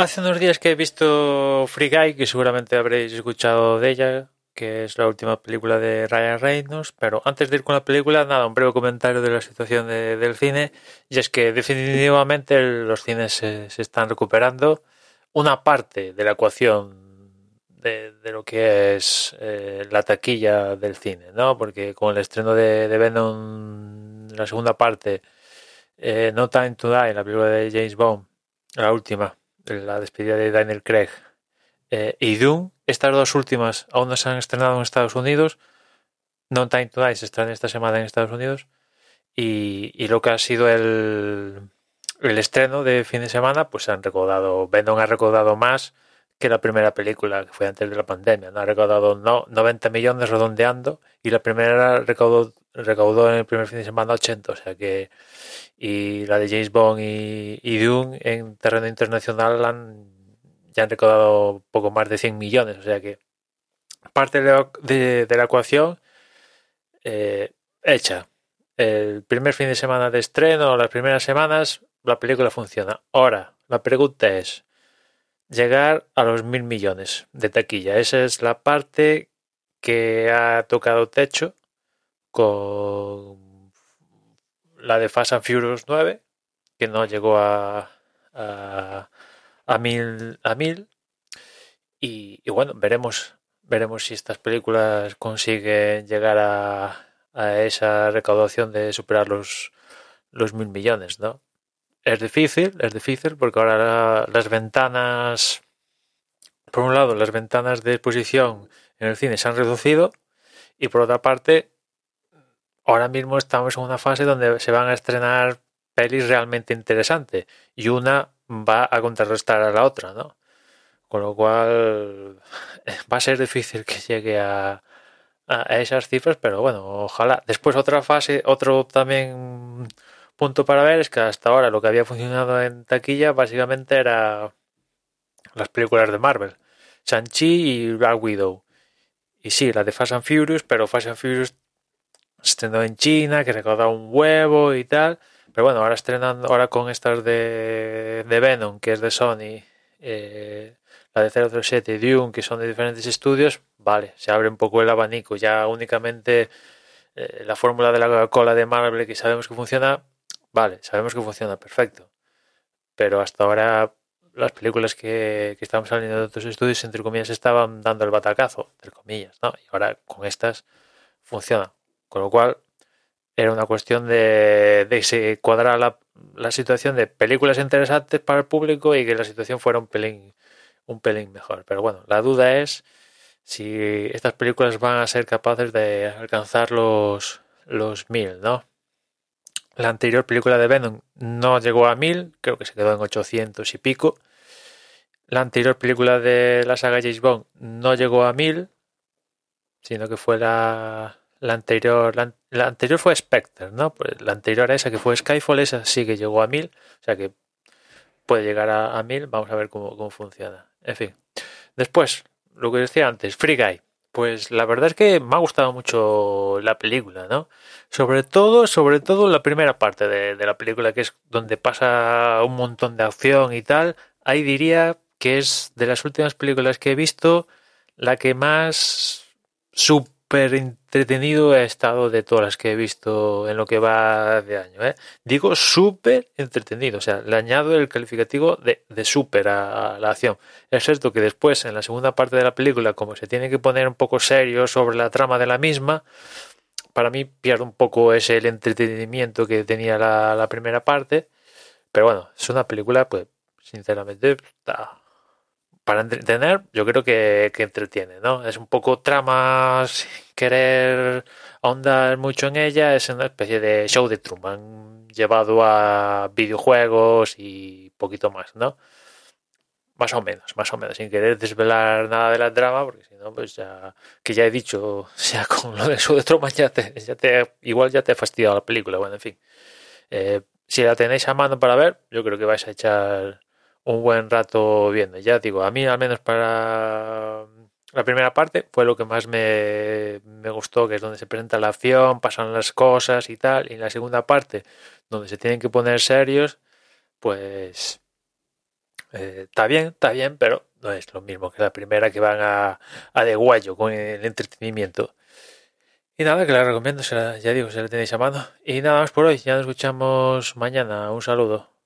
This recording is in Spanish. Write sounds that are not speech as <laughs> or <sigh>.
Hace unos días que he visto Free Guy, que seguramente habréis escuchado de ella, que es la última película de Ryan Reynolds, pero antes de ir con la película, nada, un breve comentario de la situación de- del cine, y es que definitivamente los cines se, están recuperando. Una parte de la ecuación de, de lo que es eh, la taquilla del cine, ¿no? Porque con el estreno de, de Venom, la segunda parte, eh, No Time to Die, la película de James Bond, la última, la despedida de Daniel Craig, eh, y Doom, estas dos últimas aún no se han estrenado en Estados Unidos. No Time to Die se estrena esta semana en Estados Unidos. Y, y lo que ha sido el, el estreno de fin de semana, pues han recaudado, Venom ha recaudado más que la primera película, que fue antes de la pandemia. ¿no? Ha recaudado no, 90 millones redondeando y la primera recaudó, recaudó en el primer fin de semana 80. O sea que. Y la de James Bond y, y Dune en terreno internacional han, ya han recaudado poco más de 100 millones. O sea que parte de la, de, la ecuación eh, hecha. El primer fin de semana de estreno, las primeras semanas, la película funciona. Ahora, la pregunta es llegar a los mil millones de taquilla. Esa es la parte que ha tocado techo con la de Fast and Furious 9, que no llegó a, a, mil, a mil. Y, y bueno, veremos, veremos si estas películas consiguen llegar a, a esa recaudación de superar los, los mil millones, ¿no? Es difícil, es difícil, porque ahora la- las ventanas, por un lado, las ventanas de exposición en el cine se han reducido, y por otra parte, ahora mismo estamos en una fase donde se van a estrenar pelis realmente interesantes, y una va a contrarrestar a la otra, ¿no? Con lo cual <laughs> va a ser difícil que llegue a, a esas cifras, pero bueno, ojalá. Después otra fase, otro también punto para ver es que hasta ahora lo que había funcionado en taquilla básicamente era las películas de Marvel, Shang-Chi y Black Widow. Y sí, la de Fast and Furious, pero Fast and Furious estrenó en China, que recaudaba un huevo y tal. Pero bueno, ahora estrenando, ahora con estas de, de Venom, que es de Sony, eh, la de 007 y Dune, que son de diferentes estudios, vale, se abre un poco el abanico. Ya únicamente eh, la fórmula de la Coca-Cola de Marvel, que sabemos que funciona, vale, sabemos que funciona, perfecto. Pero hasta ahora las películas que, que estaban saliendo de otros estudios, entre comillas, estaban dando el batacazo, entre comillas, ¿no? Y ahora con estas funciona. Con lo cual, era una cuestión de, de se cuadrara la, la situación de películas interesantes para el público y que la situación fuera un pelín, un pelín mejor. Pero bueno, la duda es si estas películas van a ser capaces de alcanzar los, los mil, ¿no? La anterior película de Venom no llegó a mil, creo que se quedó en 800 y pico. La anterior película de la saga James Bond no llegó a mil, sino que fue la, la anterior. La, la anterior fue Spectre, ¿no? Pues la anterior a esa que fue Skyfall, esa sí que llegó a mil, o sea que puede llegar a, a mil. Vamos a ver cómo, cómo funciona. En fin. Después, lo que decía antes, Free Guy. Pues la verdad es que me ha gustado mucho la película, ¿no? Sobre todo, sobre todo la primera parte de, de la película, que es donde pasa un montón de acción y tal. Ahí diría que es de las últimas películas que he visto la que más súper entretenido he estado de todas las que he visto en lo que va de año. ¿eh? Digo súper entretenido, o sea, le añado el calificativo de, de súper a, la acción. Es cierto que después, en la segunda parte de la película, como se tiene que poner un poco serio sobre la trama de la misma, para mí pierde un poco ese el entretenimiento que tenía la, la primera parte. Pero bueno, es una película, pues, sinceramente, está para entretener, yo creo que, que entretiene, ¿no? Es un poco trama sin querer ahondar mucho en ella, es una especie de show de Truman llevado a videojuegos y poquito más, ¿no? Más o menos, más o menos, sin querer desvelar nada de la trama, porque si no, pues ya, que ya he dicho, <laughs> sea con lo de show de Truman, ya te, ya te, igual ya te he fastidiado la película, bueno, en fin. Eh, si la tenéis a mano para ver, yo creo que vais a echar un buen rato viendo. Ya digo, a mí al menos para la primera parte fue lo que más me, me gustó, que es donde se presenta la acción, pasan las cosas y tal. Y en la segunda parte, donde se tienen que poner serios, pues eh, está bien, está bien, pero no es lo mismo que la primera que van a, a de guayo con el entretenimiento. Y nada, que la recomiendo, ya digo, se la tenéis a mano. Y nada más por hoy, ya nos escuchamos mañana. Un saludo.